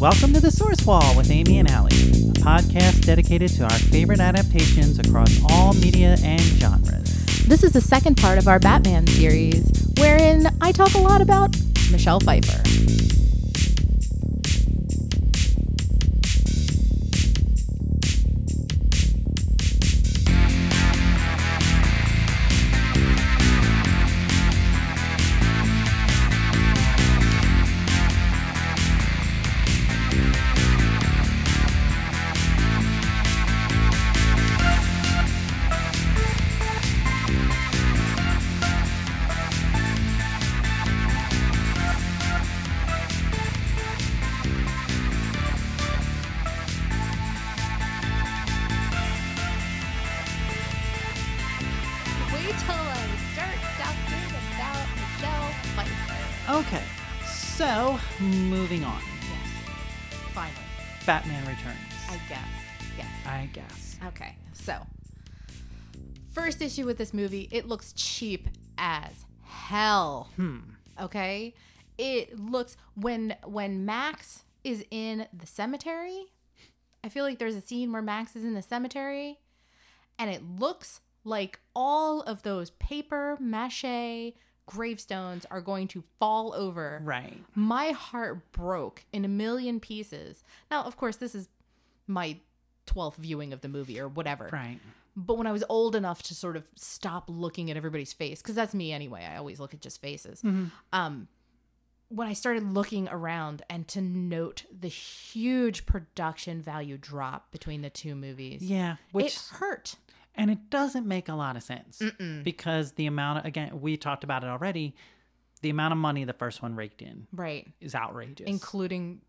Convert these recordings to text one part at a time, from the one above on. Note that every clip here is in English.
Welcome to The Source Wall with Aimee and Allie, a podcast dedicated to our favorite adaptations across all media and genres. This is the second part of our Batman series, wherein I talk a lot about Michelle Pfeiffer. Issue with this movie, it looks cheap as hell. Hmm. Okay, it looks when when Max is in the cemetery. I feel like there's a scene where Max is in the cemetery, and it looks like all of those paper mache gravestones are going to fall over Right. my heart broke in a million pieces. Now, of course, this is my 12th viewing of the movie or whatever. Right. But when I was old enough to sort of stop looking at everybody's face, because that's me anyway, I always look at just faces. Um, when I started looking around and to note the huge production value drop between the two movies, Yeah. Which it hurt. and it doesn't make a lot of sense because the amount of again we talked about it already. The amount of money the first one raked in Right. is outrageous. Including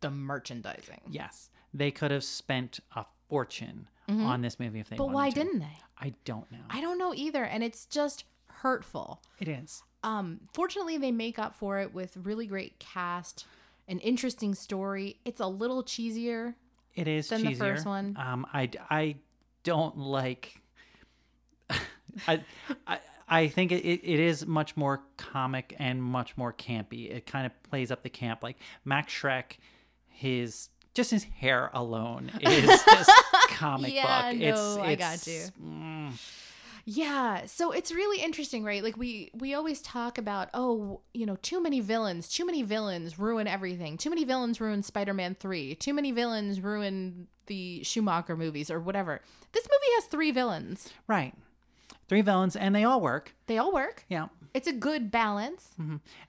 the merchandising. yes, they could have spent a fortune on this movie if they. Mm-hmm. But why to. didn't they? I don't know. I don't know either. And it's just hurtful. it is. Um, fortunately, they make up for it with really great cast, an interesting story. It's a little cheesier. It is than the cheesier. first one. Um, I I don't like. I I I think it, it, it is much more comic and much more campy. It kind of plays up the camp. Like Max Shreck, his just his hair alone is just comic Yeah, book. no, it's, I got you. mm, Yeah, so it's really interesting, right? Like we we always talk about, oh, you know, too many villains, too many villains ruin everything. Too many villains ruin Spider-Man 3. Too many villains ruin the Schumacher movies or whatever. This movie has 3 villains. right. Three villains, and they all work. They all work. Yeah. It's a good balance.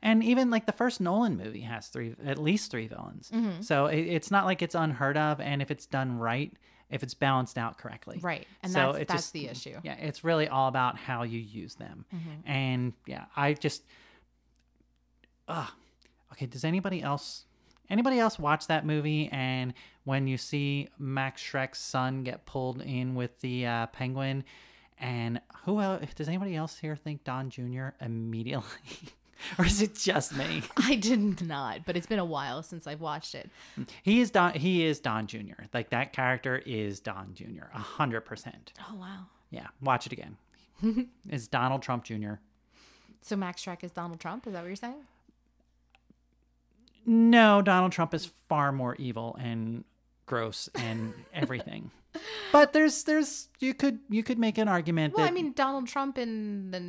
And even like the first Nolan movie has three, at least three villains. Mm-hmm. So it, it's not like it's unheard of. And if it's done right, if it's balanced out correctly, Right. And So that's that's just- the issue. Yeah, it's really all about how you use them. Mm-hmm. And yeah, I just, ah, okay. Does anybody else, anybody else watch that movie? And when you see Max Shreck's son get pulled in with the uh, penguin, and who else? Does anybody else here think Don Jr. immediately, or is it just me? I did not, but it's been a while since I've watched it. He is Don. He is Don Jr. Like that character is Don Jr. A hundred percent. Oh wow. Yeah, watch it again. it's Donald Trump Jr. So Max Shreck is Donald Trump, is that what you're saying? No, Donald Trump is far more evil and gross and everything. But there's there's you could you could make an argument Well, that I mean Donald Trump in the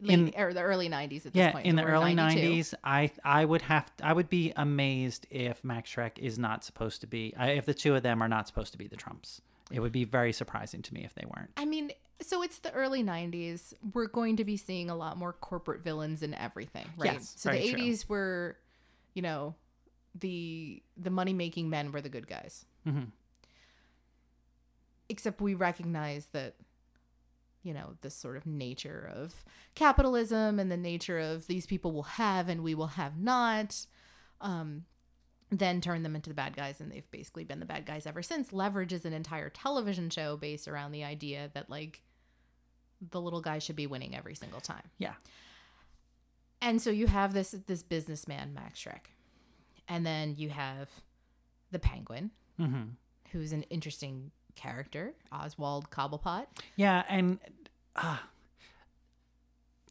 late, In- or the early '90s at this yeah, point. in the early 92. '90s, I I would have I would be amazed if Max Shreck is not supposed to be if the two of them are not supposed to be the Trumps. It would be very surprising to me if they weren't. I mean, so it's the early '90s. We're going to be seeing a lot more corporate villains in everything, right? Yes, so the very true. '80s were, you know, the the money making men were the good guys. Mhm. Except we recognize that, you know, this sort of nature of capitalism and the nature of these people will have and we will have not. Um, then turn them into the bad guys and they've basically been the bad guys ever since leverage is an entire television show based around the idea that like the little guy should be winning every single time Yeah. and so you have this this businessman max shreck and then you have the penguin hmm who's an interesting character oswald cobblepot Yeah, and uh,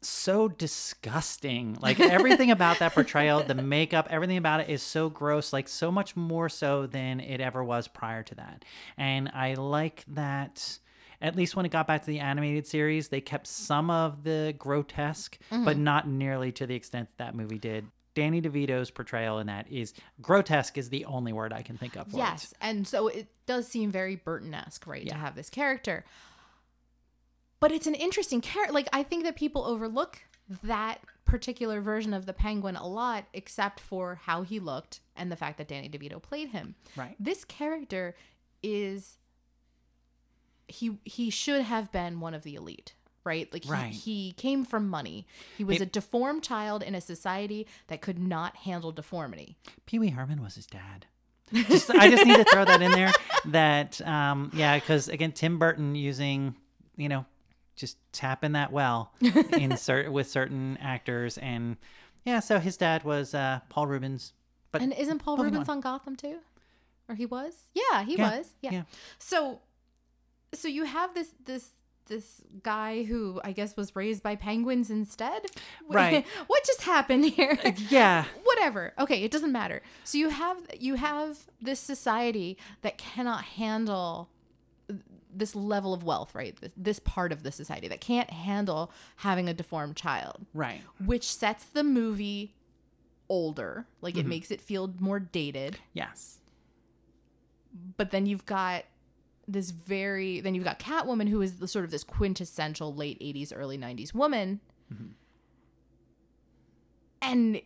so disgusting. Like everything about that portrayal, the makeup, everything about it is so gross, like so much more so than it ever was prior to that. And I like that at least when it got back to the animated series, they kept some of the grotesque, but not nearly to the extent that, that movie did. Danny DeVito's portrayal in that is grotesque is the only word I can think of for it. Yes, and so it does seem very Burton-esque, right, to have this character. But it's an interesting character. Like I think that people overlook that particular version of the Penguin a lot, except for how he looked and the fact that Danny DeVito played him. Right. This character is he he should have been one of the elite. Right, like he, Right. he came from money. He was It- a deformed child in a society that could not handle deformity. Pee Wee Herman was his dad. Just, I just need to throw that in there. That um, yeah, because again, Tim Burton using you know just tapping that well in cert- with certain actors, and yeah, so his dad was uh, Paul Reubens. But And isn't Paul Reubens on. on Gotham too? Or he was? Yeah, he Yeah, was. Yeah. yeah. So so you have this this this guy who I guess was raised by penguins instead. Right. what just happened here? yeah, Whatever. Okay, it doesn't matter. So you have you have this society that cannot handle this level of wealth, right? This, this part of the society that can't handle having a deformed child right. which sets the movie older. Like Mm-hmm. it makes it feel more dated. Yes. But then you've got this very then you've got Catwoman who is the sort of this quintessential late 80s early 90s woman. Mm-hmm. And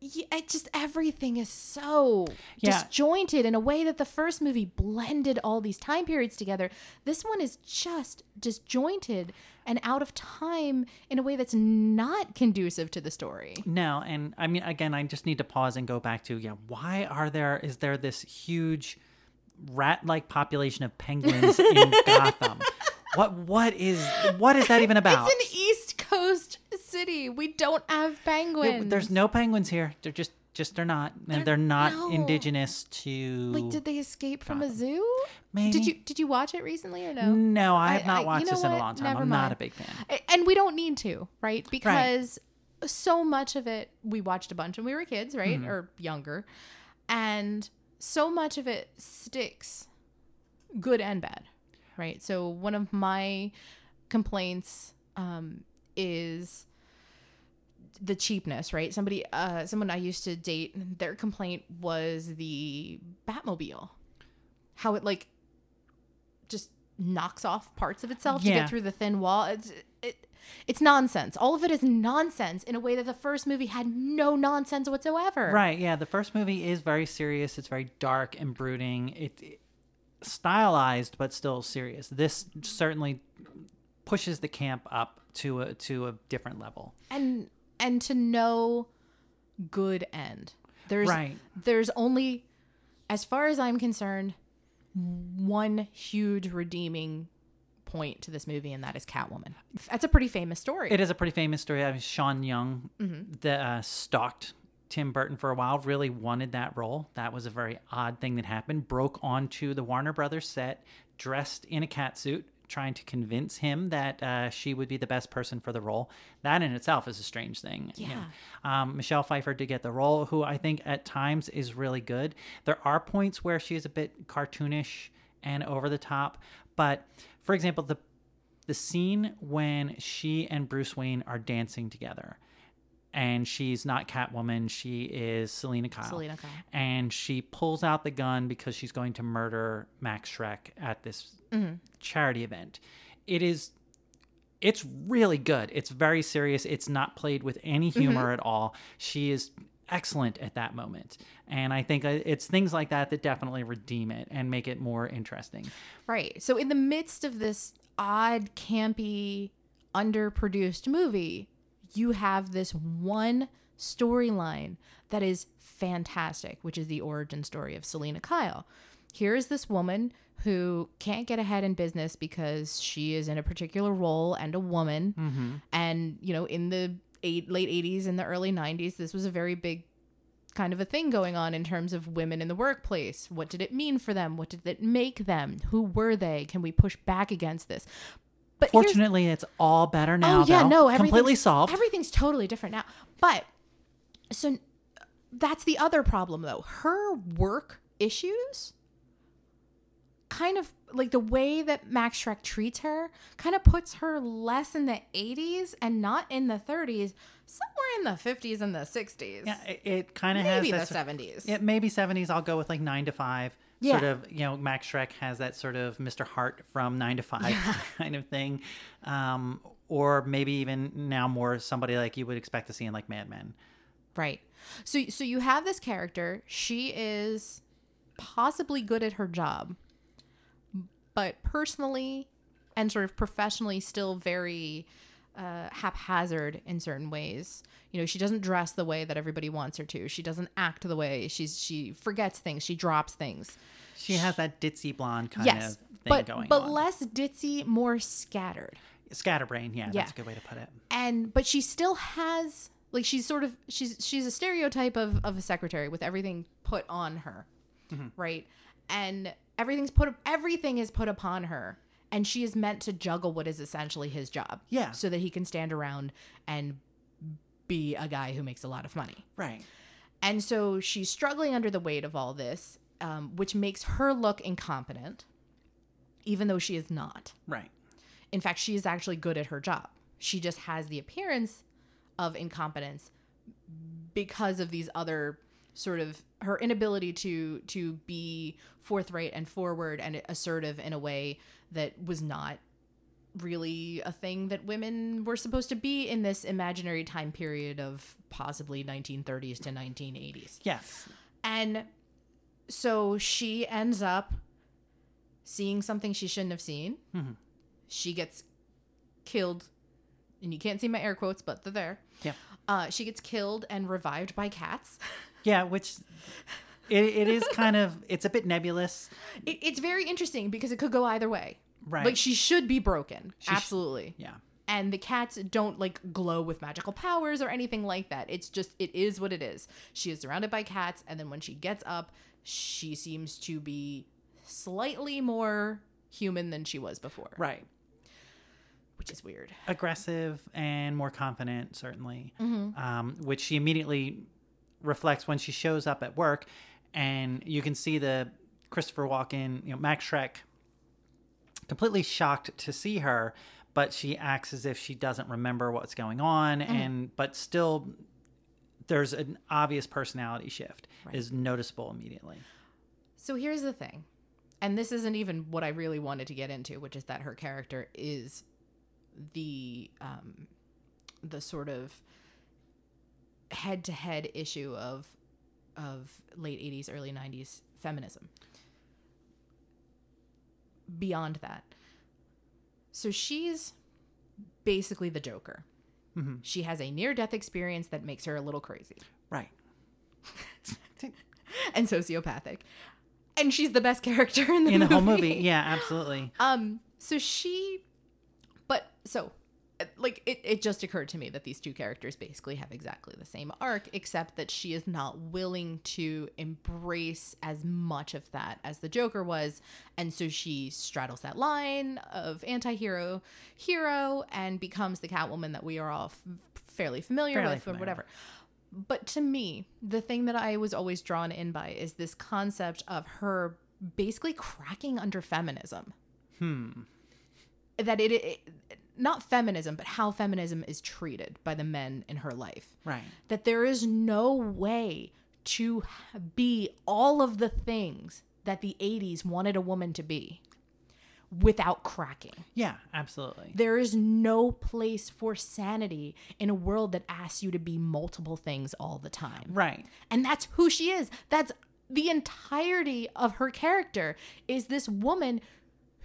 yeah, it just everything is so Yeah. disjointed in a way that the first movie blended all these time periods together. This one is just disjointed and out of time in a way that's not conducive to the story. No, and I mean, again, I just need to pause and go back to yeah. Why are there? Is there this huge rat-like population of penguins in Gotham? What what is what is that even about? It's an East Coast city. We don't have penguins. There's no penguins here. They're just just they're not. They're- they're not no. indigenous to. Like, did they escape from a zoo? Maybe. Did you did you watch it recently or no? No, I have not I- you watched know this in a long time. Never I'm not a big fan. And we don't need to, right? Because so much of it we watched a bunch when we were kids, right? Mm-hmm. Or younger. And so much of it sticks good and bad, right? So one of my complaints um, is the cheapness, right? Somebody, uh, someone I used to date, their complaint was the Batmobile, how it like just knocks off parts of itself to get through the thin wall. It's it, it's nonsense. All of it is nonsense in a way that the first movie had no nonsense whatsoever. Right. Yeah. The first movie is very serious. It's very dark and brooding. It, it stylized, but still serious. This certainly pushes the camp up to a to a different level. and and to no good end. There's Right. there's only as far as I'm concerned one huge redeeming point to this movie and that is Catwoman. That's a pretty famous story. It is a pretty famous story. I mean, Sean Young, Mm-hmm. that uh, stalked Tim Burton for a while, really wanted that role. That was a very odd thing that happened. Broke onto the Warner Brothers set, dressed in a cat suit, trying to convince him that uh, she would be the best person for the role. That in itself is a strange thing. you know. Um, Michelle Pfeiffer did get the role, who I think at times is really good. There are points where she is a bit cartoonish and over the top, but for example, the the scene when she and Bruce Wayne are dancing together, and she's not Catwoman, she is Selina Kyle. Selina Kyle. And she pulls out the gun because she's going to murder Max Shreck at this Mm-hmm. charity event. It is it's really good. It's very serious. It's not played with any humor Mm-hmm. at all. She is excellent at that moment. And I think uh, it's things like that that definitely redeem it and make it more interesting. Right. So in the midst of this odd, campy, underproduced movie, you have this one storyline that is fantastic, which is the origin story of Selina Kyle. Here is this woman who can't get ahead in business because she is in a particular role and a woman. And, you know, in the eight, late 80s and the early 90s, this was a very big kind of a thing going on in terms of women in the workplace. What did it mean for them? What did it make them? Who were they? Can we push back against this? but Fortunately, it's all better oh, now. Oh yeah, though. no, completely solved. Everything's totally different now. But so that's the other problem though. Her work issues kind of like the way that Max Shreck treats her kind of puts her less in the 80s and not in the 30s, somewhere in the 50s and the 60s. yeah, it, it kind of has Maybe the this, 70s. It maybe seventies. I'll go with like nine to five. Yeah. Sort of, you know, Max Shreck has that sort of Mr. Hart from Nine to Five kind of thing, um, or maybe even now more somebody like you would expect to see in like Mad Men. Right. So so you have this character. She is possibly good at her job, but personally and sort of professionally still very uh, haphazard in certain ways. You know, she doesn't dress the way that everybody wants her to. She doesn't act the way she's she forgets things. She drops things. She has that ditzy blonde kind yes, of thing but going but on. less ditzy, more scattered. Scatterbrain, yeah, Yeah. that's a good way to put it. and but she still has like she's sort of she's she's a stereotype of of a secretary with everything put on her right and everything's put everything is put upon her and she is meant to juggle what is essentially his job Yeah. so that he can stand around and be a guy who makes a lot of money Right. and so she's struggling under the weight of all this um, which makes her look incompetent even though she is not Right. in fact, she is actually good at her job. She just has the appearance of incompetence because of these other sort of her inability to to be forthright and forward and assertive in a way that was not really a thing that women were supposed to be in this imaginary time period of possibly 1930s to 1980s. Yes. And so she ends up seeing something she shouldn't have seen. Mhm. She gets killed, and you can't see my air quotes, but they're there. Yeah. Uh, she gets killed and revived by cats. Yeah, which it, it is kind of it's a bit nebulous. It, it's very interesting because it could go either way. Right. Like she should be broken. sh- Absolutely. Yeah. and the cats don't like glow with magical powers or anything like that. It's just it is what it is. She is surrounded by cats, and then when she gets up, she seems to be slightly more human than she was before, Right. which is weird. Aggressive and more confident, certainly. Mm-hmm. Um, which she immediately reflects when she shows up at work, and you can see the Christopher Walken, you know, Max Shreck, completely shocked to see her, but she acts as if she doesn't remember what's going on, Mm-hmm. and but still. There's an obvious personality shift Right. is noticeable immediately. So here's the thing, and this isn't even what I really wanted to get into, which is that her character is the um, the sort of head to head issue of of late 80s early 90s feminism. Beyond that. So she's basically the joker. Mhm. she has a near death experience that makes her a little crazy. Right. and sociopathic. And she's the best character in the In the whole movie, yeah, absolutely. Um, so she, but so, like, it, it just occurred to me that these two characters basically have exactly the same arc, except that she is not willing to embrace as much of that as the Joker was. And so she straddles that line of anti hero, hero, and becomes the Catwoman that we are all f- fairly familiar Fairly with, familiar. or whatever. But to me, the thing that I was always drawn in by is this concept of her basically cracking under feminism. Hmm. That it, it not feminism, but how feminism is treated by the men in her life. Right. That there is no way to be all of the things that the 80s wanted a woman to be without cracking. Yeah, absolutely. There is no place for sanity in a world that asks you to be multiple things all the time. Right. And that's who she is. That's the entirety of her character is this woman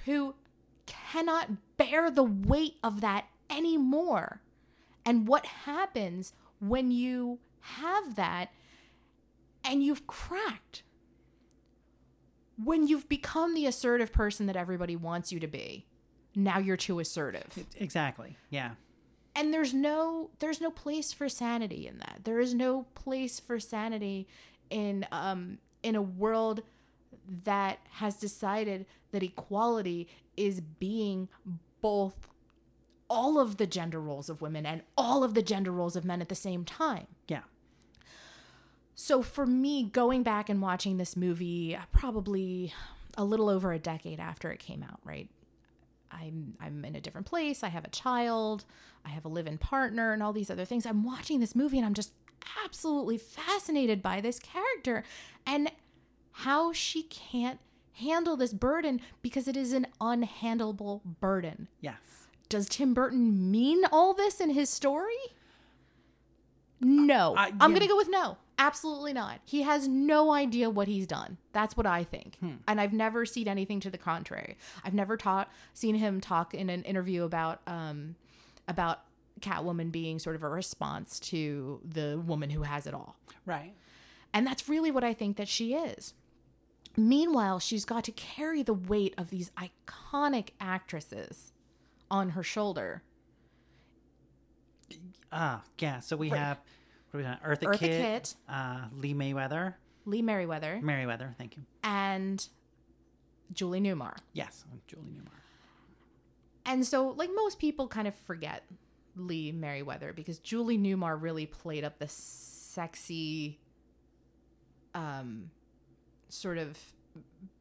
who cannot bear the weight of that anymore. And what happens when you have that and you've cracked? When you've become the assertive person that everybody wants you to be, now you're too assertive Exactly. Yeah. and there's no there's no place for sanity in that there is no place for sanity in um in a world that has decided that equality is being both all of the gender roles of women and all of the gender roles of men at the same time. Yeah. So for me, going back and watching this movie, probably a little over a decade after it came out, right? I'm I'm in a different place. I have a child. I have a live-in partner, and all these other things. I'm watching this movie, and I'm just absolutely fascinated by this character and how she can't handle this burden because it is an unhandleable burden. Yes. Does Tim Burton mean all this in his story? No. I- I'm yeah. going to go with no. Absolutely not. He has no idea what he's done. That's what I think. Hmm. And I've never seen anything to the contrary. I've never taught seen him talk in an interview about um about Catwoman being sort of a response to the woman who has it all. Right. And that's really what I think that she is. Meanwhile, she's got to carry the weight of these iconic actresses on her shoulder. Ah, yeah. So we Right. have what do we got? Eartha, Eartha Kitt, Kitt. uh, Lee Mayweather, Lee Meriwether, Meriwether. Thank you. and Julie Newmar. Yes, Julie Newmar. And so, like most people kind of forget Lee Meriwether because Julie Newmar really played up the sexy, um, sort of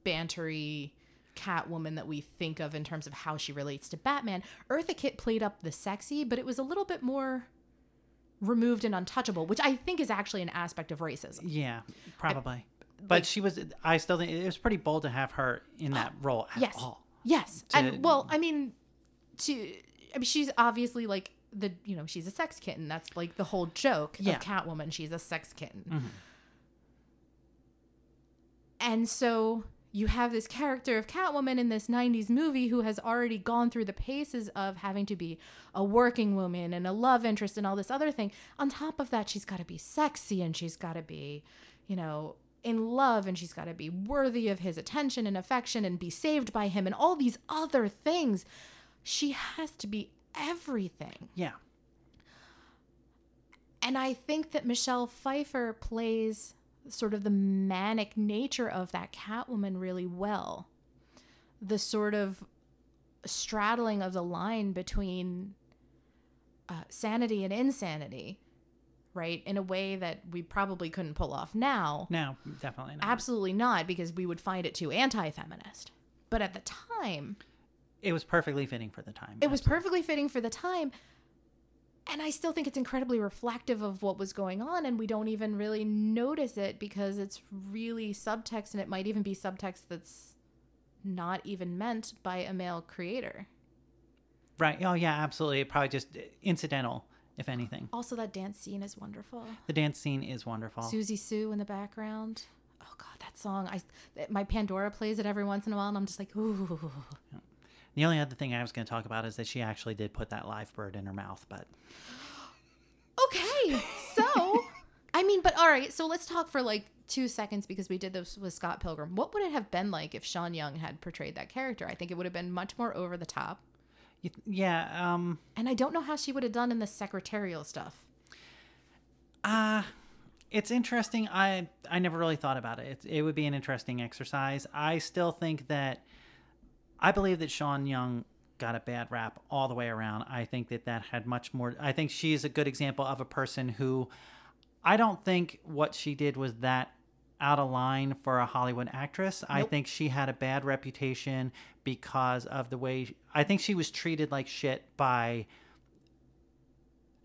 bantery Catwoman that we think of in terms of how she relates to Batman. Eartha Kitt played up the sexy, but it was a little bit more removed and untouchable, which I think is actually an aspect of racism. Yeah, probably. but like- she was. I still think it was pretty bold to have her in that uh, role at yes. all. Yes. To- and well, I mean, to I mean, she's obviously like the you know she's a sex kitten. That's like the whole joke Yeah. of Catwoman. She's a sex kitten. Mm-hmm. And so you have this character of Catwoman in this 90s movie who has already gone through the paces of having to be a working woman and a love interest and all this other thing. On top of that, she's got to be sexy and she's got to be, you know, in love and she's got to be worthy of his attention and affection and be saved by him and all these other things. She has to be everything. Yeah. And I think that Michelle Pfeiffer plays sort of the manic nature of that Catwoman really well. The sort of straddling of the line between uh, sanity and insanity, right? In a way that we probably couldn't pull off now. No, definitely not. Absolutely not, because we would find it too anti feminist. But at the time, It was perfectly fitting for the time. it was perfectly fitting for the time and i still think it's incredibly reflective of what was going on and we don't even really notice it because it's really subtext and it might even be subtext that's not even meant by a male creator right. Oh yeah, absolutely. Probably just uh, incidental, if anything. also that dance scene is wonderful The dance scene is wonderful. siouxsie sioux in the background oh god that song i my pandora plays it every once in a while and i'm just like ooh The only other thing I was going to talk about is that she actually did put that live bird in her mouth, but Okay, so I mean, but all right. So let's talk for like two seconds because we did this with Scott Pilgrim. What would it have been like if Sean Young had portrayed that character? I think it would have been much more over the top. yeah, um, And I don't know how she would have done in the secretarial stuff. uh it's interesting. I I never really thought about it. It, it would be an interesting exercise. I still think that I believe that Sean Young got a bad rap all the way around. I think that that had much more. I think she's a good example of a person who I don't think what she did was that out of line for a Hollywood actress. I think she had a bad reputation because of the way I think she was treated like shit by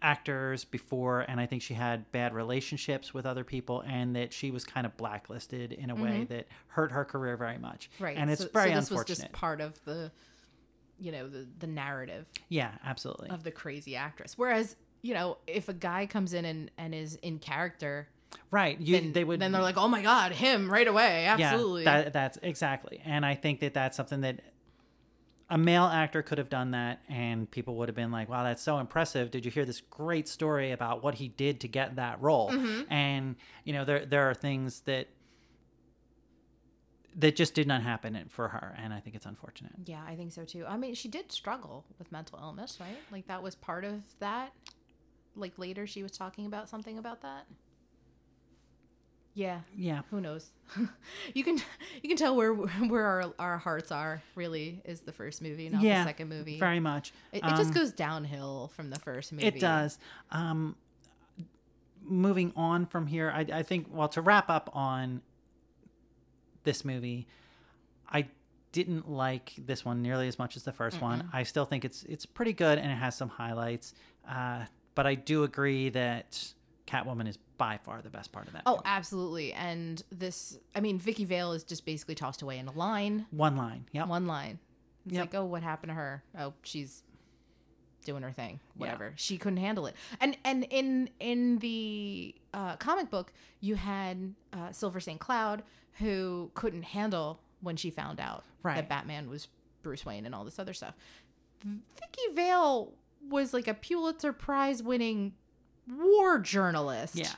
actors before and I think she had bad relationships with other people and that she was kind of blacklisted in a way that hurt her career very much. Mm-hmm. Right. And it's so, very so this unfortunate. was just part of the, you know, the the narrative yeah, absolutely. of the crazy actress. Whereas, you know, if a guy comes in and, and is in character, right. You then they would then they're like, oh my god, him right away, absolutely. Yeah, that, that's exactly. And I think that that's something that a male actor could have done that and people would have been like, wow, that's so impressive. Did you hear this great story about what he did to get that role? Mm-hmm. And, you know, there, there are things that that just did not happen for her and i think it's unfortunate Yeah, I think so too. I mean, she did struggle with mental illness, right? Like that was part of that. Like later, she was talking about something about that. Yeah. Yeah. Who knows? you can you can tell where where our our hearts are. Really, is the first movie, not yeah. the second movie. Very much. It, it just Um, goes downhill from the first movie. It does. Um, moving on from here, I, I think, well, to wrap up on this movie, I didn't like this one nearly as much as the 1st one. I still think it's it's pretty good and it has some highlights. Uh, but I do agree that Catwoman is by far the best part of that. Oh, movie. absolutely. And this, I mean, Vicki Vale is just basically tossed away in a line. one line. Yeah. One line. It's Yep. like, oh, what happened to her? Oh, she's doing her thing. Whatever. She couldn't handle it. And and in in the uh, comic book, you had uh, Silver St. Cloud who couldn't handle when she found out Right. that Batman was Bruce Wayne and all this other stuff. Vicki Vale was like a Pulitzer Prize winning war journalist. Yeah.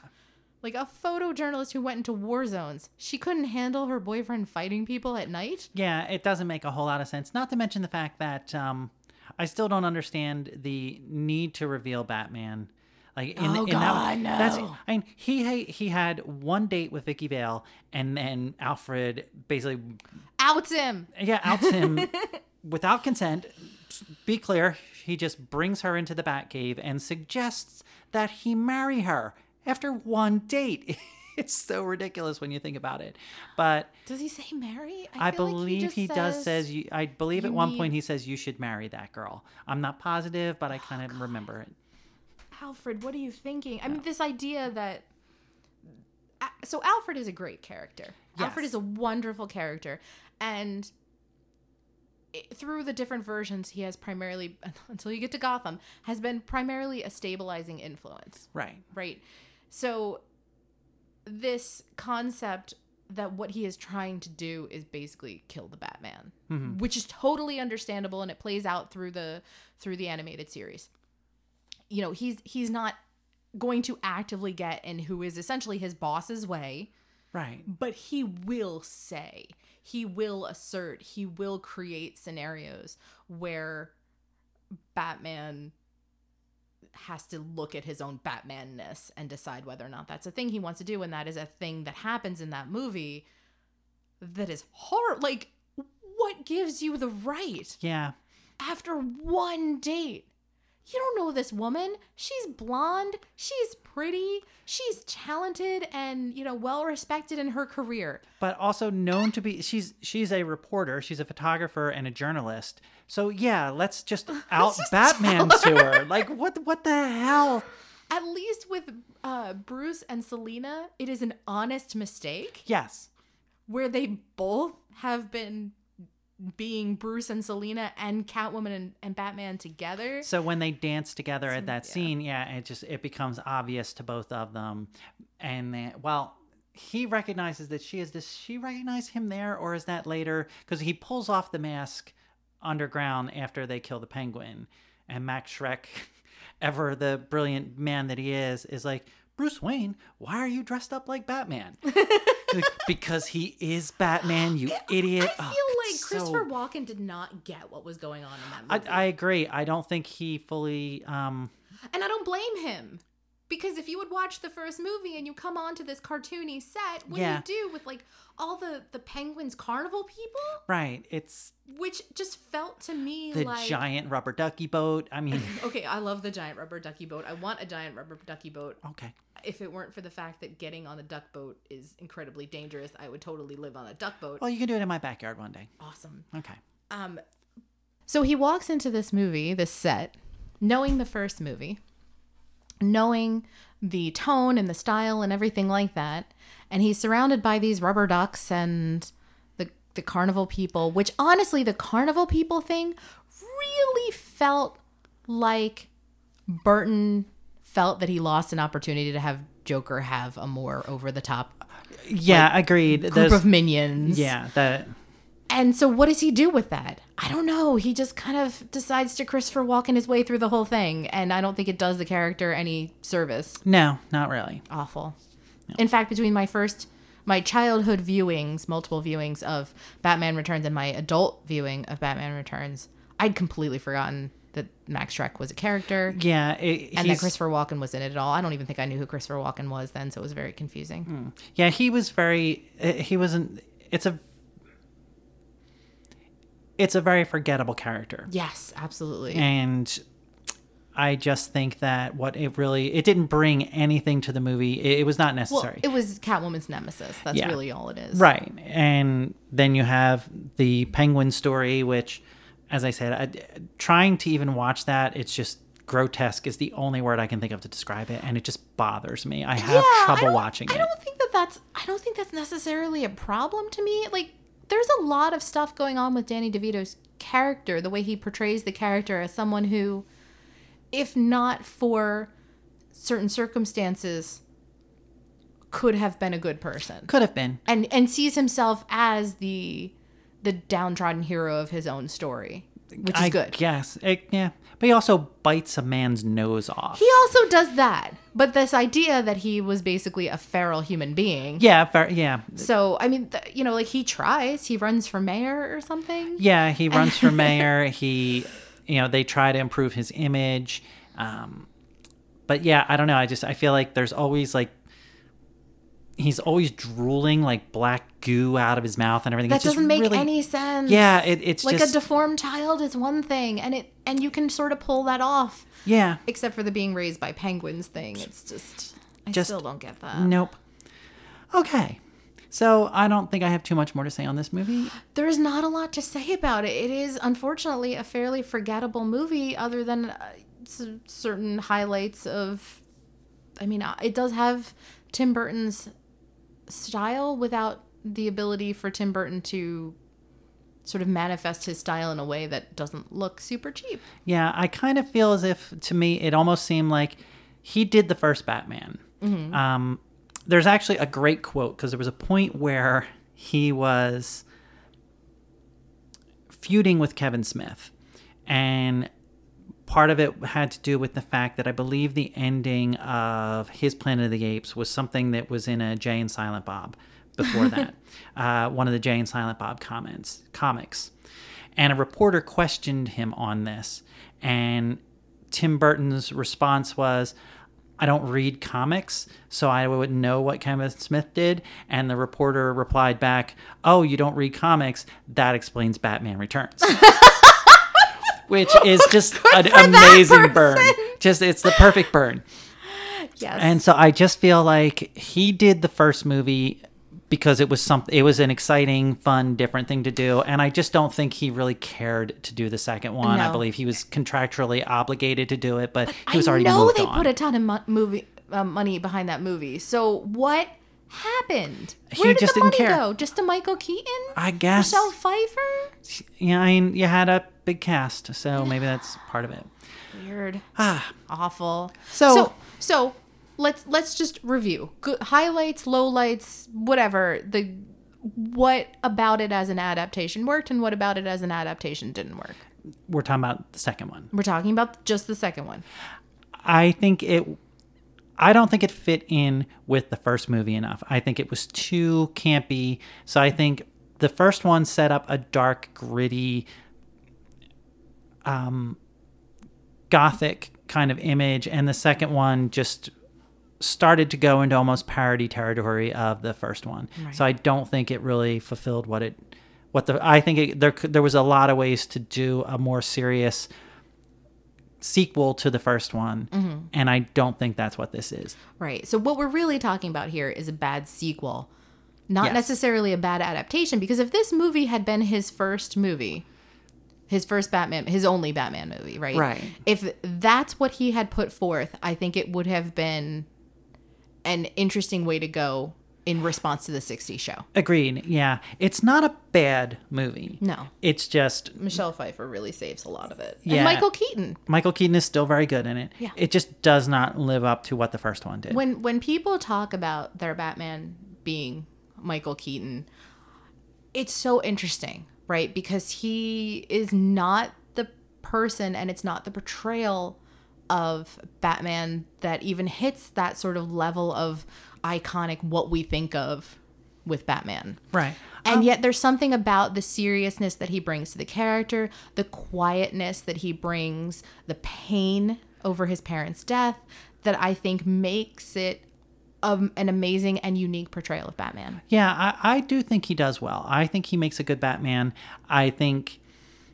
Like a photojournalist who went into war zones. She couldn't handle her boyfriend fighting people at night. Yeah, it doesn't make a whole lot of sense. Not to mention the fact that um, I still don't understand the need to reveal Batman. Like in, Oh, in God, that, that's no. I mean he he had one date with Vicki Vale, and then Alfred basically Outs him. yeah outs him without consent. Be clear, he just brings her into the Batcave and suggests that he marry her after one date. It's so ridiculous when you think about it, but Does he say marry? I, like believe just he, does says you. I believe you at one need- point he says you should marry that girl. I'm not positive, but I oh, kind of remember it. Alfred, what are you thinking? I mean, this idea that. So Alfred is a great character. Alfred is a wonderful character, and i- through the different versions, he has primarily until you get to Gotham has been primarily a stabilizing influence. Right. right? So this concept that what he is trying to do is basically kill the Batman, mm-hmm. which is totally understandable and it plays out through the through the animated series. You know, he's he's not going to actively get in who is essentially his boss's way, Right. but he will say, he will assert, he will create scenarios where Batman has to look at his own Batmanness and decide whether or not that's a thing he wants to do. And that is a thing that happens in that movie that is horror. Like, what gives you the right Yeah. after one date? You don't know this woman. She's blonde. She's pretty. She's talented and, you know, well respected in her career. But also known to be she's she's a reporter, she's a photographer and a journalist. So yeah, let's just out just Batman to her. Like what what the hell? At least with uh, Bruce and Selina, it is an honest mistake Yes. where they both have been being Bruce and Selina and Catwoman and, and Batman together. So when they dance together at that yeah. scene, yeah, it just it becomes obvious to both of them. And then, well, he recognizes that she is. Does she recognize him there, or is that later? Because he pulls off the mask underground after they kill the penguin, and Max Shreck, ever the brilliant man that he is, is like. Bruce Wayne, why are you dressed up like Batman? Like, because he is Batman, you idiot. I feel Oh, like it's Christopher Walken did not get what was going on in that I, movie. I agree. I don't think he fully um, and I don't blame him. Because if you would watch the first movie and you come onto this cartoony set, what Yeah. do you do with like all the the penguins carnival people? right. It's Which just felt to me the like giant rubber ducky boat. I mean, Okay, I love the giant rubber ducky boat. I want a giant rubber ducky boat. okay. If it weren't for the fact that getting on the duck boat is incredibly dangerous, I would totally live on a duck boat. Well, you can do it in my backyard one day. Awesome. Okay. Um so he walks into this movie, this set, knowing the first movie, knowing the tone and the style and everything like that, and he's surrounded by these rubber ducks and the the carnival people, which honestly the carnival people thing really felt like Burton felt that he lost an opportunity to have Joker have a more over the top Yeah, agreed. group There's- of minions. yeah, that And so what does he do with that? I don't know. He just kind of decides to Christopher Walken his way through the whole thing, and I don't think it does the character any service. no, not really. Awful. In fact, between my first my childhood viewings, multiple viewings of Batman Returns and my adult viewing of Batman Returns, I'd completely forgotten that Max Shreck was a character. Yeah, it, And that Christopher Walken was in it at all. I don't even think I knew who Christopher Walken was then, so it was very confusing. Yeah, he was very. uh, He wasn't. It's a. It's a very forgettable character, Yes, absolutely. and I just think that what it really it didn't bring anything to the movie. It, it was not well, necessary. it was Catwoman's nemesis. That's Yeah. really all it is. Right. And then you have the penguin story, which, as I said, I, trying to even watch that, it's just grotesque is the only word I can think of to describe it. And it just bothers me. I have Yeah, trouble don't- watching I it. don't think that that's. I don't think that's necessarily a problem to me. Like, there's a lot of stuff going on with Danny DeVito's character, the way he portrays the character as someone who, if not for certain circumstances, could have been a good person, Could have been. and and sees himself as the the downtrodden hero of his own story, which is I good. Yes, yeah. But he also bites a man's nose off. He also does that, but this idea that he was basically a feral human being. yeah. Fair, yeah. So I mean, th- you know, like he tries, he runs for mayor or something. Yeah. He runs for mayor. He, you know, they try to improve his image. Um, but yeah, I don't know. I just, I feel like there's always like, he's always drooling like black goo out of his mouth and everything. That It's doesn't make really- any sense. Yeah, it, it's like just a deformed child is one thing, and it and you can sort of pull that off, yeah. except for the being raised by penguins thing. It's just I Just- still don't get that. Nope. Okay. So I don't think I have too much more to say on this movie. There's not a lot to say about it. It is unfortunately a fairly forgettable movie, other than uh, certain highlights of. I mean, uh, it does have Tim Burton's style without the ability for Tim Burton to sort of manifest his style in a way that doesn't look super cheap. Yeah, I kind of feel as if to me it almost seemed like he did the first Batman. Um, there's actually a great quote because there was a point where he was feuding with Kevin Smith, and part of it had to do with the fact that I believe the ending of his Planet of the Apes was something that was in a Jay and Silent Bob before that, uh, one of the Jay and Silent Bob comments comics, and a reporter questioned him on this, and Tim Burton's response was. I don't read comics, so I wouldn't know what Kevin Smith did. And the reporter replied back, Oh, you don't read comics? That explains Batman Returns. Which is just an amazing burn. Just, it's the perfect burn. Yes. And so I just feel like he did the first movie because it was something it was an exciting fun different thing to do and i just don't think he really cared to do the second one i believe he was contractually obligated to do it but, he I was already I know moved they on put a ton of mo- movie uh, money behind that movie. So what happened? He Where did just the didn't money care. go? Just to Michael Keaton? i guess Michelle Pfeiffer? yeah i mean you had a big cast so maybe that's part of it Weird. ah Awful. So- so so let's let's just review. Good highlights, lowlights, whatever. The what about it as an adaptation worked and what about it as an adaptation didn't work. we're talking about the second one We're talking about just the second one. I think it. I don't think it fit in with the first movie enough. I think it was too campy. So I think the first one set up a dark, gritty, um, gothic kind of image, and the second one just started to go into almost parody territory of the first one. So I don't think it really fulfilled what it. What the I think it, there there was a lot of ways to do a more serious sequel to the first one, mm-hmm. and I don't think that's what this is. Right. So what we're really talking about here is a bad sequel, not Yes. necessarily a bad adaptation. Because if this movie had been his first movie, his first Batman, his only Batman movie, right? Right. If that's what he had put forth, I think it would have been an interesting way to go in response to the 60s show. Agreed. Yeah, it's not a bad movie. No. It's just Michelle Pfeiffer really saves a lot of it. Yeah. And Michael Keaton. Michael Keaton is still very good in it. Yeah. It just does not live up to what the first one did. when when people talk about their Batman being Michael Keaton, it's so interesting, right? Because he is not the person and it's not the portrayal of Batman that even hits that sort of level of iconic what we think of with Batman. Right. And yet there's something about the seriousness that he brings to the character, the quietness that he brings, the pain over his parents' death that I think makes it um, an amazing and unique portrayal of Batman. Yeah, I, I do think he does well. I think he makes a good Batman. I think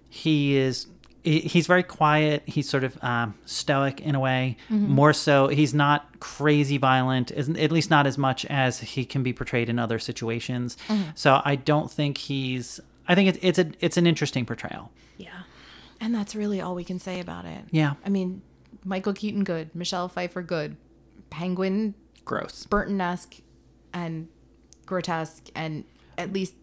he is. He- He's very quiet. He's sort of um, stoic in a way. More so, he's not crazy violent. At least not as much as he can be portrayed in other situations. So I don't think he's. I think it's it's a it's an interesting portrayal. Yeah. And that's really all we can say about it. Yeah, I mean, Michael Keaton, good. Michelle Pfeiffer, good. Penguin, gross. Burton esque and grotesque and at least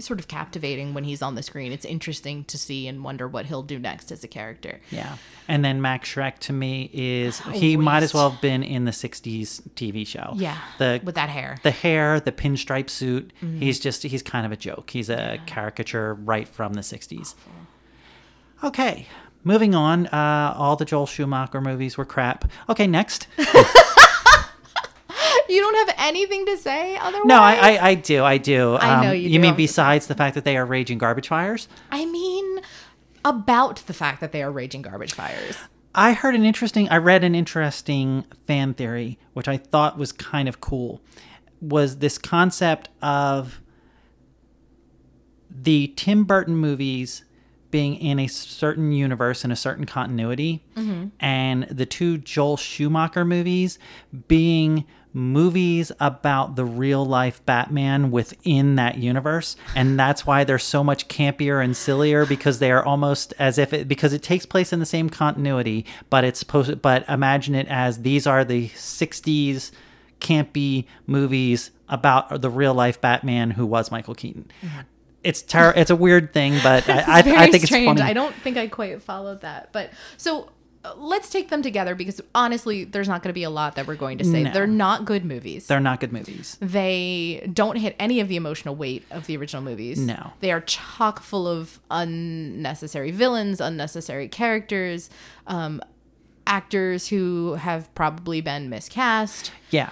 sort of captivating when he's on the screen. It's interesting to see and wonder what he'll do next as a character. Yeah. And then Max Shreck to me is he might as well have been in the 60s TV show. Yeah. The With that hair. the hair, the pinstripe suit, Mm-hmm. he's just he's kind of a joke. He's a caricature right from the 60s. Okay. Moving on, uh, all the Joel Schumacher movies were crap. Okay, next. You don't have anything to say otherwise? No, I, I, I do, I do. I know Um, you You do. mean besides the fact that they are raging garbage fires? I mean, about the fact that they are raging garbage fires. I heard an interesting, I read an interesting fan theory, which I thought was kind of cool, was this concept of the Tim Burton movies being in a certain universe in a certain continuity, and the two Joel Schumacher movies being movies about the real life Batman within that universe. And that's why they're so much campier and sillier because they are almost as if it because it takes place in the same continuity, but it's supposed but imagine it as these are the 60s campy movies about the real life Batman who was Michael Keaton. Mm-hmm. It's ter- it's a weird thing, but I, I, I think strange. it's funny. I don't think I quite followed that. But so let's take them together because honestly, there's not going to be a lot that we're going to say. No. They're not good movies. They're not good movies. they don't hit any of the emotional weight of the original movies. No. They are chock full of unnecessary villains, unnecessary characters, um, actors who have probably been miscast. Yeah.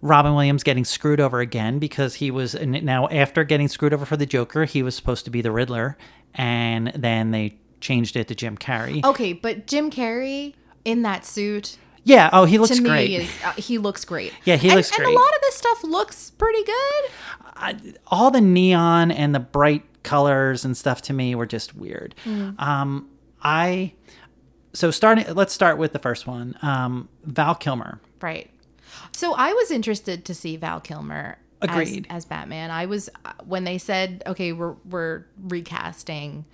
Robin Williams getting screwed over again because he was now after getting screwed over for the Joker, he was supposed to be the Riddler, and then they changed it to Jim Carrey. Okay, but Jim Carrey in that suit yeah. Oh, he looks to great. me is uh, he looks great. Yeah, he And- looks And great. a lot of this stuff looks pretty good. All the neon and the bright colors and stuff to me were just weird. Mm. Um, I so starting. Let's start with the first one. Um, Val Kilmer. Right. So I was interested to see Val Kilmer Agreed. as Batman. I was uh, when they said, "Okay, we're we're recasting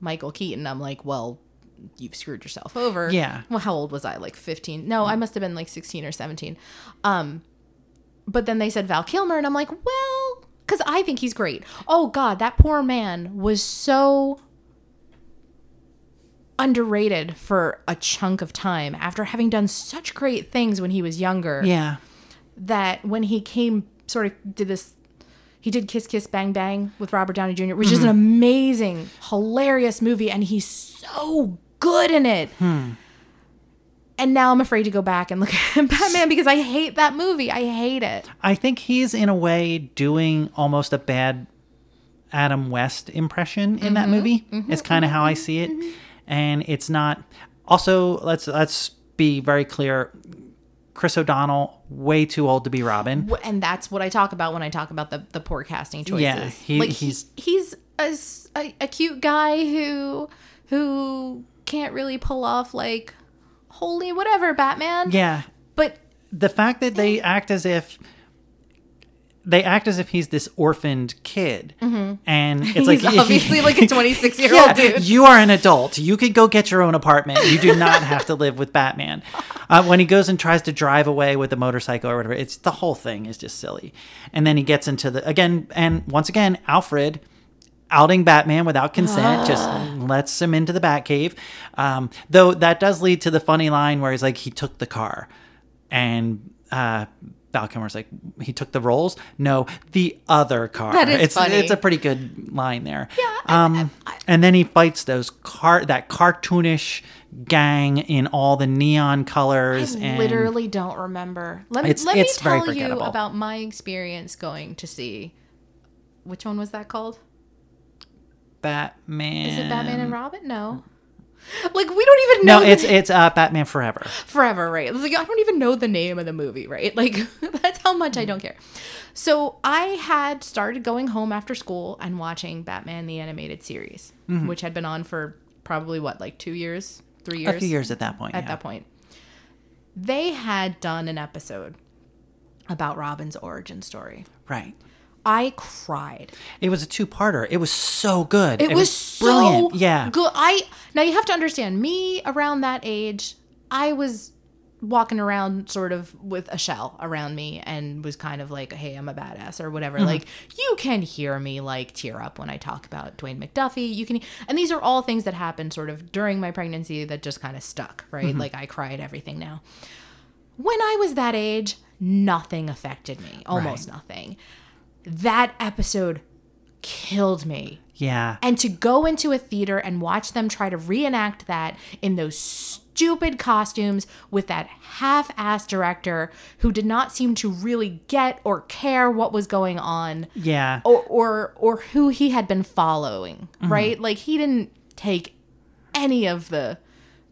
Michael Keaton." I'm like, "Well, you've screwed yourself over." Yeah. Well, how old was I? Like 15? No, I must have been like 16 or 17. Um, but then they said Val Kilmer, and I'm like, "Well," because I think he's great. Oh God, that poor man was so underrated for a chunk of time after having done such great things when he was younger Yeah. that when he came sort of did this he did Kiss Kiss Bang Bang with Robert Downey Jr., which is an mm-hmm. amazing, hilarious movie, and he's so good in it. Hmm. And now I'm afraid to go back and look at Batman because I hate that movie. I hate it. I think he's in a way doing almost a bad Adam West impression in that mm-hmm. movie. Mm-hmm. It's kind of how I see it, and it's not. Also, let's let's be very clear. Chris O'Donnell, way too old to be Robin. And that's what I talk about when I talk about the, the poor casting choices. Yeah, he- like he's- he's a, a, s- a- a cute guy who who can't really pull off like holy whatever Batman. Yeah, But the fact that they act as if they act as if he's this orphaned kid, and it's he's like obviously like a 26 year Yeah, old dude. you are an adult. You could go get your own apartment. You do not have to live with Batman. Uh, when he goes and tries to drive away with the motorcycle or whatever, it's the whole thing is just silly. And then he gets into the again, and once again, Alfred outing Batman without consent just lets him into the Batcave. Um, though that does lead to the funny line where he's like, he took the car, and uh, Val Kilmer's like, he took the rolls. No, the other car. That is it's funny. it's a pretty good line there. Yeah, Um, I, And then he fights those car that cartoonish gang in all the neon colors I literally don't remember. Let me It's- let it's me tell you about my experience going to see. Which one was that called? Batman. Is it Batman and Robin? No. Like we don't even know. No, it's name- it's uh, Batman Forever. forever, right? Like I don't even know the name of the movie, right? Like that's how much I don't care. So I had started going home after school and watching Batman the animated series, which had been on for probably what, like two years, three years, A few years at that point. at yeah. that point. They had done an episode about Robin's origin story. Right. I cried. It was a two-parter. It was so good. It, was, so brilliant. Yeah. good. I now you have to understand me around that age. I was walking around sort of with a shell around me and was kind of like, "Hey, I'm a badass" or whatever. Mm-hmm. Like you can hear me like tear up when I talk about Dwayne McDuffie. You can, and these are all things that happened sort of during my pregnancy that just kind of stuck. Right, mm-hmm. like I cry at everything now. When I was that age, nothing affected me. Almost nothing. That episode killed me Yeah. and to go into a theater and watch them try to reenact that in those stupid costumes with that half-ass director who did not seem to really get or care what was going on Yeah. or or, or who he had been following Mm-hmm. right like he didn't take any of the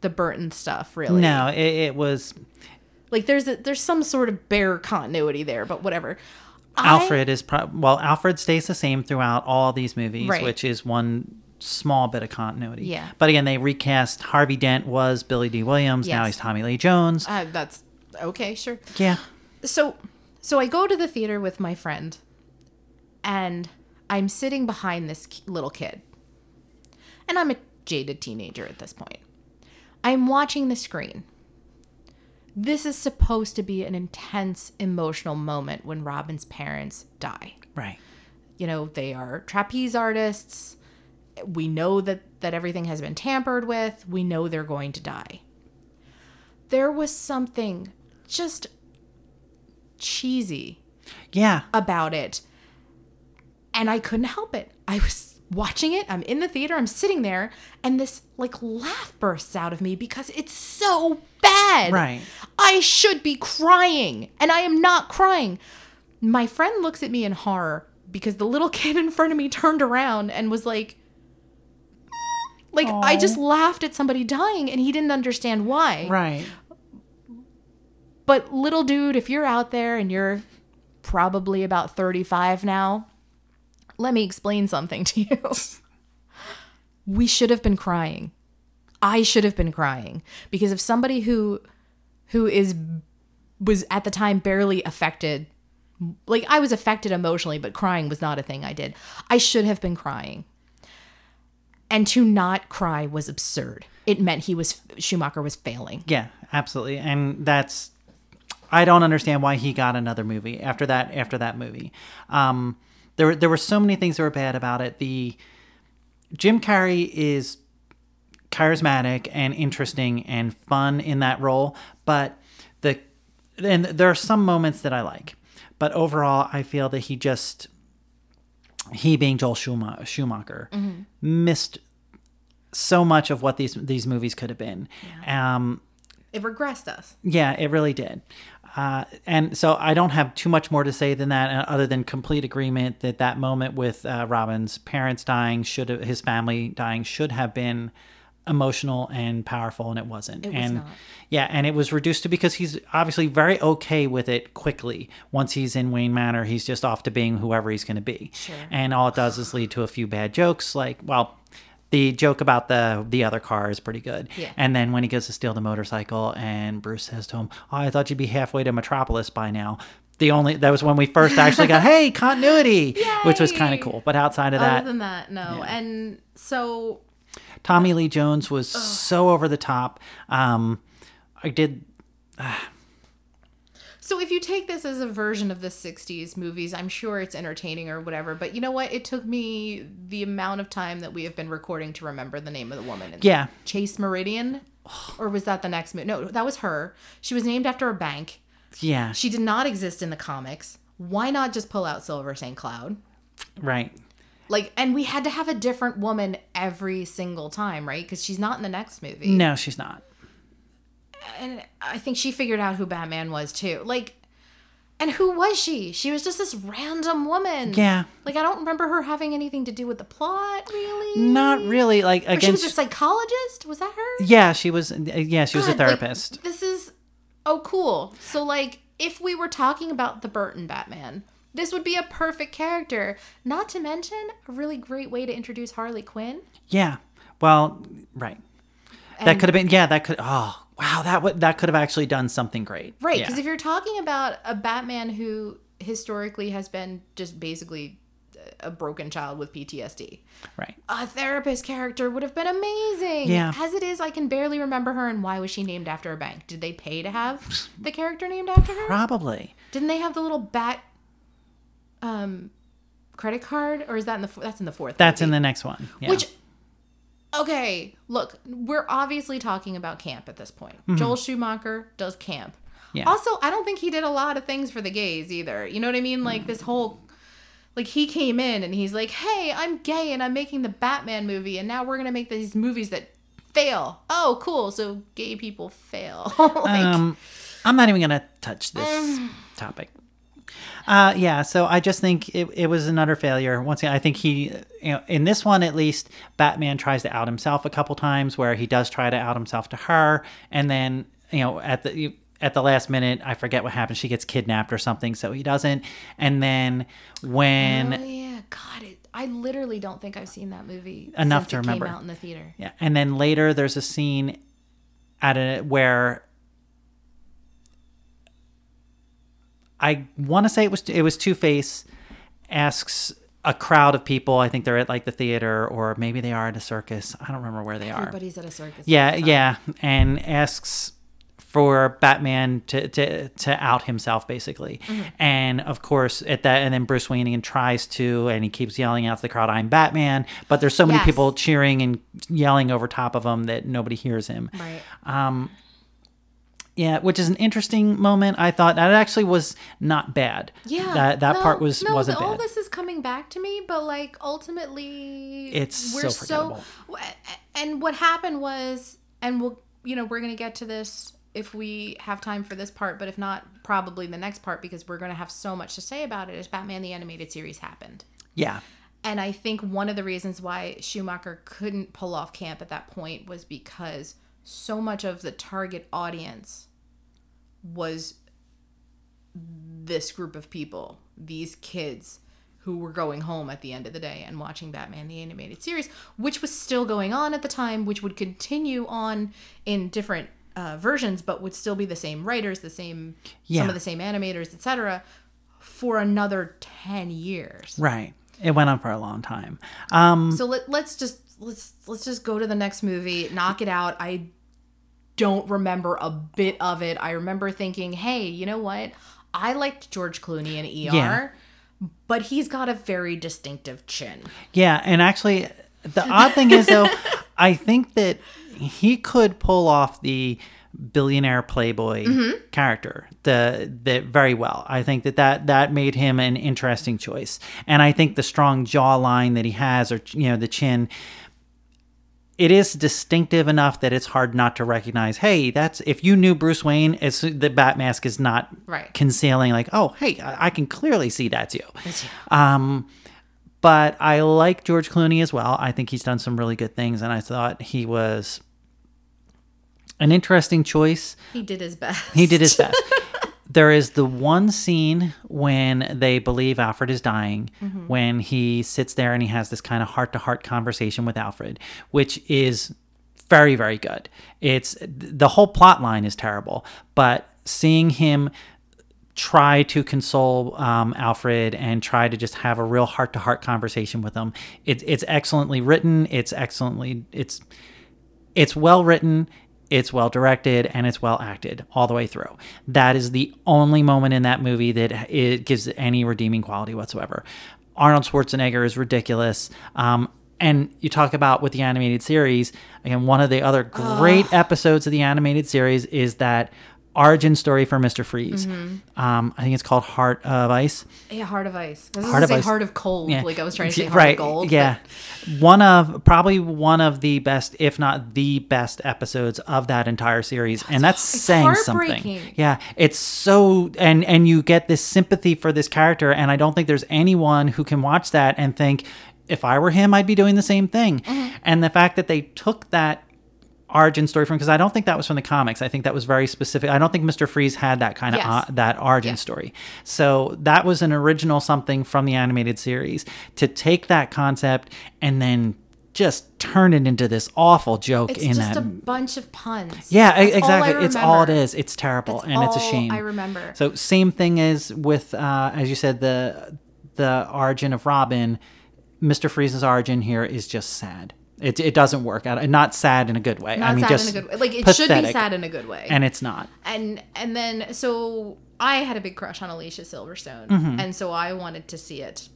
the Burton stuff really No, it, it was like there's a, there's some sort of bare continuity there but whatever I- Alfred is pro- well. Alfred stays the same throughout all these movies, Right. which is one small bit of continuity. Yeah. But again, they recast Harvey Dent was Billy Dee Williams. Yes. Now he's Tommy Lee Jones. uh, that's okay sure yeah. so so I go to the theater with my friend and I'm sitting behind this little kid. And I'm a jaded teenager at this point. I'm watching the screen. This is supposed to be an intense emotional moment when Robin's parents die. Right. You know, they are trapeze artists. We know that that everything has been tampered with. We know they're going to die. There was something just cheesy Yeah. about it. And I couldn't help it. I was watching it. I'm in the theater. I'm sitting there and this like laugh bursts out of me because it's so bad. Right. I should be crying and I am not crying. My friend looks at me in horror because the little kid in front of me turned around and was like like I just laughed at somebody dying and he didn't understand why. Right. But little dude, if you're out there and you're probably about 35 now, let me explain something to you. we should have been crying. I should have been crying because if somebody who who is was at the time barely affected like I was affected emotionally, but crying was not a thing I did. I should have been crying. And to not cry was absurd. It meant he was Schumacher was failing. Yeah. Absolutely. And that's. I don't understand why he got another movie after that. After that movie, um, there were there were so many things that were bad about it. The Jim Carrey is charismatic and interesting and fun in that role, but the and there are some moments that I like, but overall I feel that he just he being Joel Schumacher, Schumacher missed so much of what these these movies could have been. Um, It regressed us. yeah, it really did. Uh, and so I don't have too much more to say than that, uh, other than complete agreement that that moment with uh, Robin's parents dying should have, his family dying should have been emotional and powerful, and it wasn't. It was and not. yeah, and it was reduced to because he's obviously very okay with it quickly. Once he's in Wayne Manor, he's just off to being whoever he's going to be. Sure. And all it does is lead to a few bad jokes, like well. The joke about the the other car is pretty good. Yeah. And then when he goes to steal the motorcycle, and Bruce says to him, "Oh, I thought you'd be halfway to Metropolis by now." The only that was when we first actually got, "Hey, continuity," which was kind of cool. But outside of Other that, than that, no. And so Tommy Lee Jones was so over the top. Um, I did so if you take this as a version of the 60s movies, I'm sure it's entertaining or whatever, but you know what? It took me the amount of time that we have been recording to remember the name of the woman. yeah, Chase Meridian? Or was that the next movie? No, that was her. She was named after a bank. yeah, She did not exist in the comics. Why not just pull out Silver St. Cloud? right. like and we had to have a different woman every single time right because she's not in the next movie No, she's not. And i think she figured out who batman was too like and who was she she was just this random woman Yeah. like i don't remember her having anything to do with the plot really Not really. Like Or she was against. a psychologist was that her yeah, she was. Yeah, she was a God, like, therapist. this is oh cool. So like if we were talking about the Burton Batman, this would be a perfect character. Not to mention a really great way to introduce Harley Quinn. yeah. Well, right. that could have been. Yeah, that could. Oh, wow. That would. That could have actually done something great. Right, Yeah. because if you're talking about a Batman who historically has been just basically a broken child with PTSD, right. a therapist character would have been amazing. Yeah. As it is, I can barely remember her and why was she named after a bank? Did they pay to have the character named after her? Probably. Didn't they have the little bat um credit card or is that in the that's in the fourth That's in the next one. Yeah. which okay look we're obviously talking about camp at this point. Joel schumacher does camp. Mm-hmm. Yeah. also i don't think he did a lot of things for the gays either. You know what i mean? Like this whole like he came in and he's like hey i'm gay and i'm making the batman movie and now we're gonna make these movies that fail. Oh cool. So gay people fail. Like, um, I'm not even gonna touch this topic. Uh, yeah, so I just think it, it was another failure. Once again, I think he, you know, in this one at least, Batman tries to out himself a couple times, where he does try to out himself to her, and then you know at the at the last minute, I forget what happens. She gets kidnapped or something, so he doesn't. And then when oh yeah god it, i literally don't think i've seen that movie Enough to remember. came out in the theater Yeah, and then later there's a scene at a where I want to say it was it was Two Face asks a crowd of people. I think they're at like the theater or maybe they are at a circus. I don't remember where they are. everybody's at a circus Yeah, yeah, and asks for Batman to to to out himself basically. Mm-hmm. And of course at that and then Bruce Wayne again tries to and he keeps yelling out to the crowd I'm Batman, but there's so many Yes. people cheering and yelling over top of him that nobody hears him. right Um yeah, which is an interesting moment. I thought that actually was not bad. Yeah, that that no, part was no, wasn't All bad. this is coming back to me, but like ultimately, It's we're so forgettable. And what happened was, and we'll, you know, we're gonna get to this if we have time for this part, but if not, probably the next part because we're gonna have so much to say about it. Is Batman the animated series happened? yeah, And I think one of the reasons why Schumacher couldn't pull off camp at that point was because so much of the target audience was this group of people, these kids who were going home at the end of the day and watching Batman the animated series, which was still going on at the time, which would continue on in different uh, versions, but would still be the same writers, the same Yeah. some of the same animators, etc., for another ten years. right. It went on for a long time. Um, So let, let's just let's let's just go to the next movie, knock it out. I don't remember a bit of it. I remember thinking, "Hey, you know what? I liked George Clooney in ER, Yeah. but he's got a very distinctive chin." Yeah, and actually, the odd thing is though, I think that he could pull off the billionaire playboy character the the very well. I think that, that that made him an interesting choice, and I think the strong jawline that he has, or you know, the chin. It is distinctive enough that it's hard not to recognize. Hey, that's if you knew Bruce Wayne, it's the bat mask is not Right. concealing. Like, oh, hey, I, I can clearly see that's you. Um, but I like George Clooney as well. I think he's done some really good things, and I thought he was an interesting choice. He did his best. He did his best. There is the one scene when they believe Alfred is dying, when he sits there and he has this kind of heart to heart conversation with Alfred, which is very, very good. It's the whole plot line is terrible, but seeing him try to console um, Alfred and try to just have a real heart to heart conversation with him, it's it's excellently written. It's excellently it's it's well written, it's well directed, and it's well acted all the way through. That is the only moment in that movie that it gives any redeeming quality whatsoever. Arnold Schwarzenegger is ridiculous. Um, and you talk about with the animated series, again, one of the other great episodes of the animated series is that origin story for Mister Freeze. Mm-hmm. Um, I think it's called Heart of Ice. Yeah, Heart of Ice. I was Heart Heart of say Ice. Heart of Cold. Yeah. Like I was trying to say Heart of Gold. Yeah, one of probably one of the best, if not the best, episodes of that entire series, and that's saying something. Yeah, it's so, and and you get this sympathy for this character, and I don't think there's anyone who can watch that and think, if I were him, I'd be doing the same thing. Mm-hmm. And the fact that they took that origin story from because I don't think that was from the comics. I think that was very specific. I don't think Mr. Freeze had that kind of Yes. uh, that origin Yeah. story. So that was an original something from the animated series to take that concept and then just turn it into this awful joke It's in just that. a bunch of puns. yeah, That's all exactly. It's all it is. It's terrible That's and it's a shame. I remember. So same thing is with uh, as you said the the origin of Robin. Mr. Freeze's origin here is just sad. It, it doesn't work out. Not sad in a good way. Not I mean, sad just in a good way. Like it should be sad in a good way. and it's not. and and then so I had a big crush on Alicia Silverstone, Mm-hmm. and so I wanted to see it,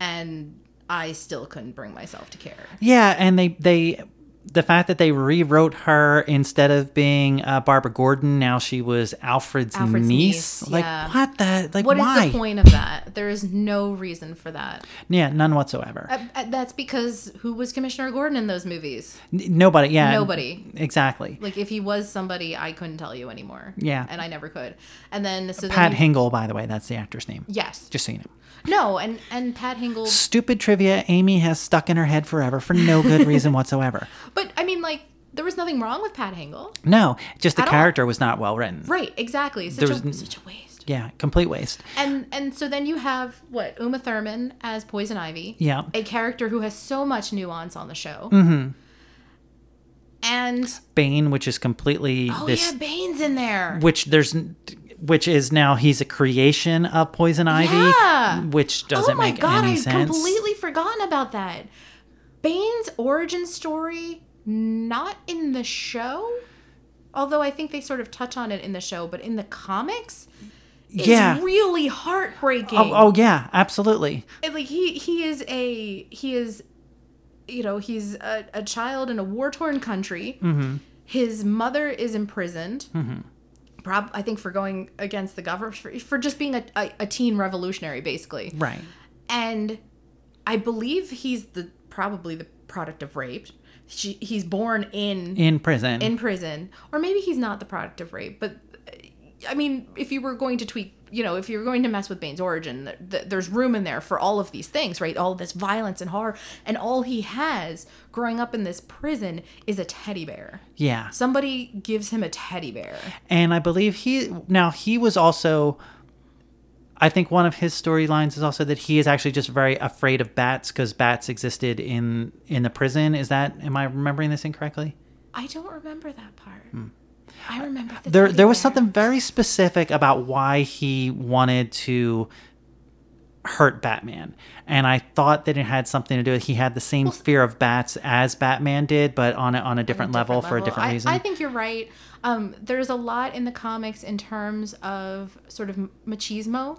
and I still couldn't bring myself to care. Yeah, and they they the fact that they rewrote her instead of being uh, Barbara Gordon, now she was Alfred's, Alfred's niece. niece, Like yeah. what the like What is why? the point of that? There is no reason for that. Yeah, none whatsoever. Uh, uh, that's because who was Commissioner Gordon in those movies? N- Nobody. Yeah. Nobody. Exactly. Like if he was somebody, I couldn't tell you anymore. Yeah. and I never could. And then so Pat then Hingle, by the way, that's the actor's name. Yes. Just so you know. No, and and Pat Hingle. Stupid trivia Aimee has stuck in her head forever for no good reason whatsoever. But I mean, like there was nothing wrong with Pat Hingle. No, just the all. character was not well written. Right. Exactly. Such There was n- such a waste. Yeah, complete waste. And and so then you have what Uma Thurman as Poison Ivy. Yeah. A character who has so much nuance on the show. Mm-hmm. And Bane, which is completely oh this yeah, Bane's in there. which there's which is now he's a creation of Poison Ivy, Yeah. which doesn't make god, any sense. Oh my god, I've completely forgotten about that. Bane's origin story not in the show. Although I think they sort of touch on it in the show, but in the comics, it's Yeah. really heartbreaking. Oh, oh yeah, absolutely. And, like he he is a he is you know he's a, a child in a war torn country Mm-hmm. his mother is imprisoned prob i think for going against the government for, for just being a, a, a teen revolutionary basically Right. and i believe he's the probably the product of rape she, he's born in In prison. in prison or maybe he's not the product of rape but i mean if you were going to tweet you know if you're going to mess with bane's origin th- th- there's room in there for all of these things right all this violence and horror and all he has growing up in this prison is a teddy bear yeah. somebody gives him a teddy bear And I believe he now he was also I think one of his storylines is also that he is actually just very afraid of bats because bats existed in in the prison. Is that am I remembering this incorrectly? i don't remember that part hmm. I remember the. There there was something very specific about why he wanted to hurt Batman. And I thought that it had something to do with he had the same fear of bats as Batman did, but on a, on a different, level, for a different I, reason. I think you're right. Um, there's a lot in the comics in terms of sort of machismo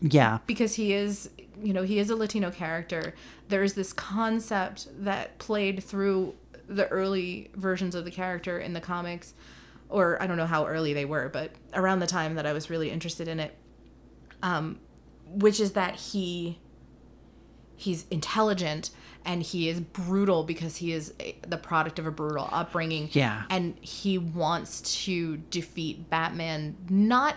yeah. because he is, you know, he is a Latino character. There's this concept that played through the early versions of the character in the comics, or I don't know how early they were, but around the time that I was really interested in it, um, which is that he he's intelligent and he is brutal because he is a, the product of a brutal upbringing. Yeah. And he wants to defeat Batman not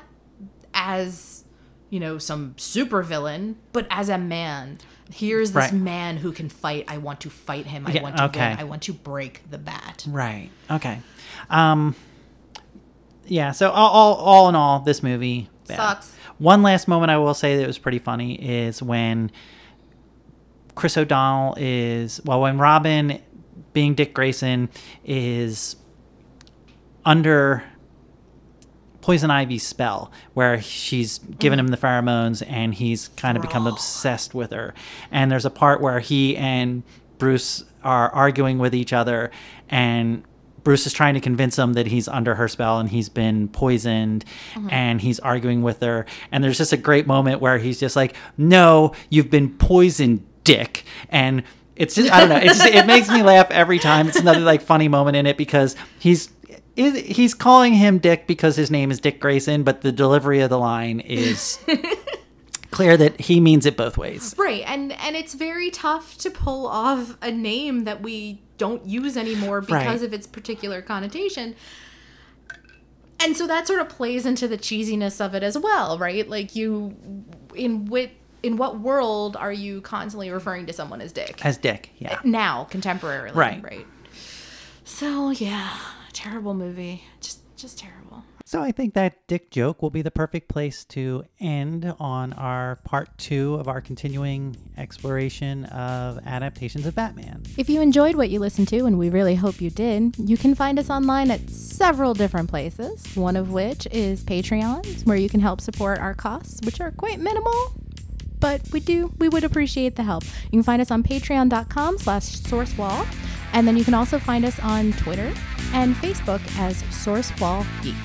as you know some supervillain, but as a man. Here's this Right. man who can fight. I want to fight him. I Yeah, want to okay. win. I want to break the bat. Right. Okay. Um yeah, so all, all, all in all, this movie bad. Sucks. One last moment I will say that was pretty funny is when Chris O'Donnell is well, when Robin, being Dick Grayson, is under Poison Ivy's spell, where she's given him the pheromones and he's kind of become obsessed with her. And there's a part where he and Bruce are arguing with each other, and Bruce is trying to convince him that he's under her spell and he's been poisoned, mm-hmm. and he's arguing with her. And there's just a great moment where he's just like, "No, you've been poisoned, Dick," and it's just I don't know. It's just, it makes me laugh every time. It's another like funny moment in it because he's is he's calling him Dick because his name is Dick Grayson, but the delivery of the line is clear that he means it both ways. Right, and and it's very tough to pull off a name that we don't use anymore because Right. of its particular connotation. And so that sort of plays into the cheesiness of it as well, right? Like you in what in what world are you constantly referring to someone as dick? As Dick, yeah. Eh, now, contemporarily, Right. right? So, yeah, terrible movie. Just just terrible. So I think that Dick joke will be the perfect place to end on our part two of our continuing exploration of adaptations of Batman. If you enjoyed what you listened to, and we really hope you did, you can find us online at several different places, one of which is Patreon, where you can help support our costs, which are quite minimal. But we do, we would appreciate the help. You can find us on patreon.com slash sourcewall, and then you can also find us on Twitter and Facebook as Sourcewall Geek.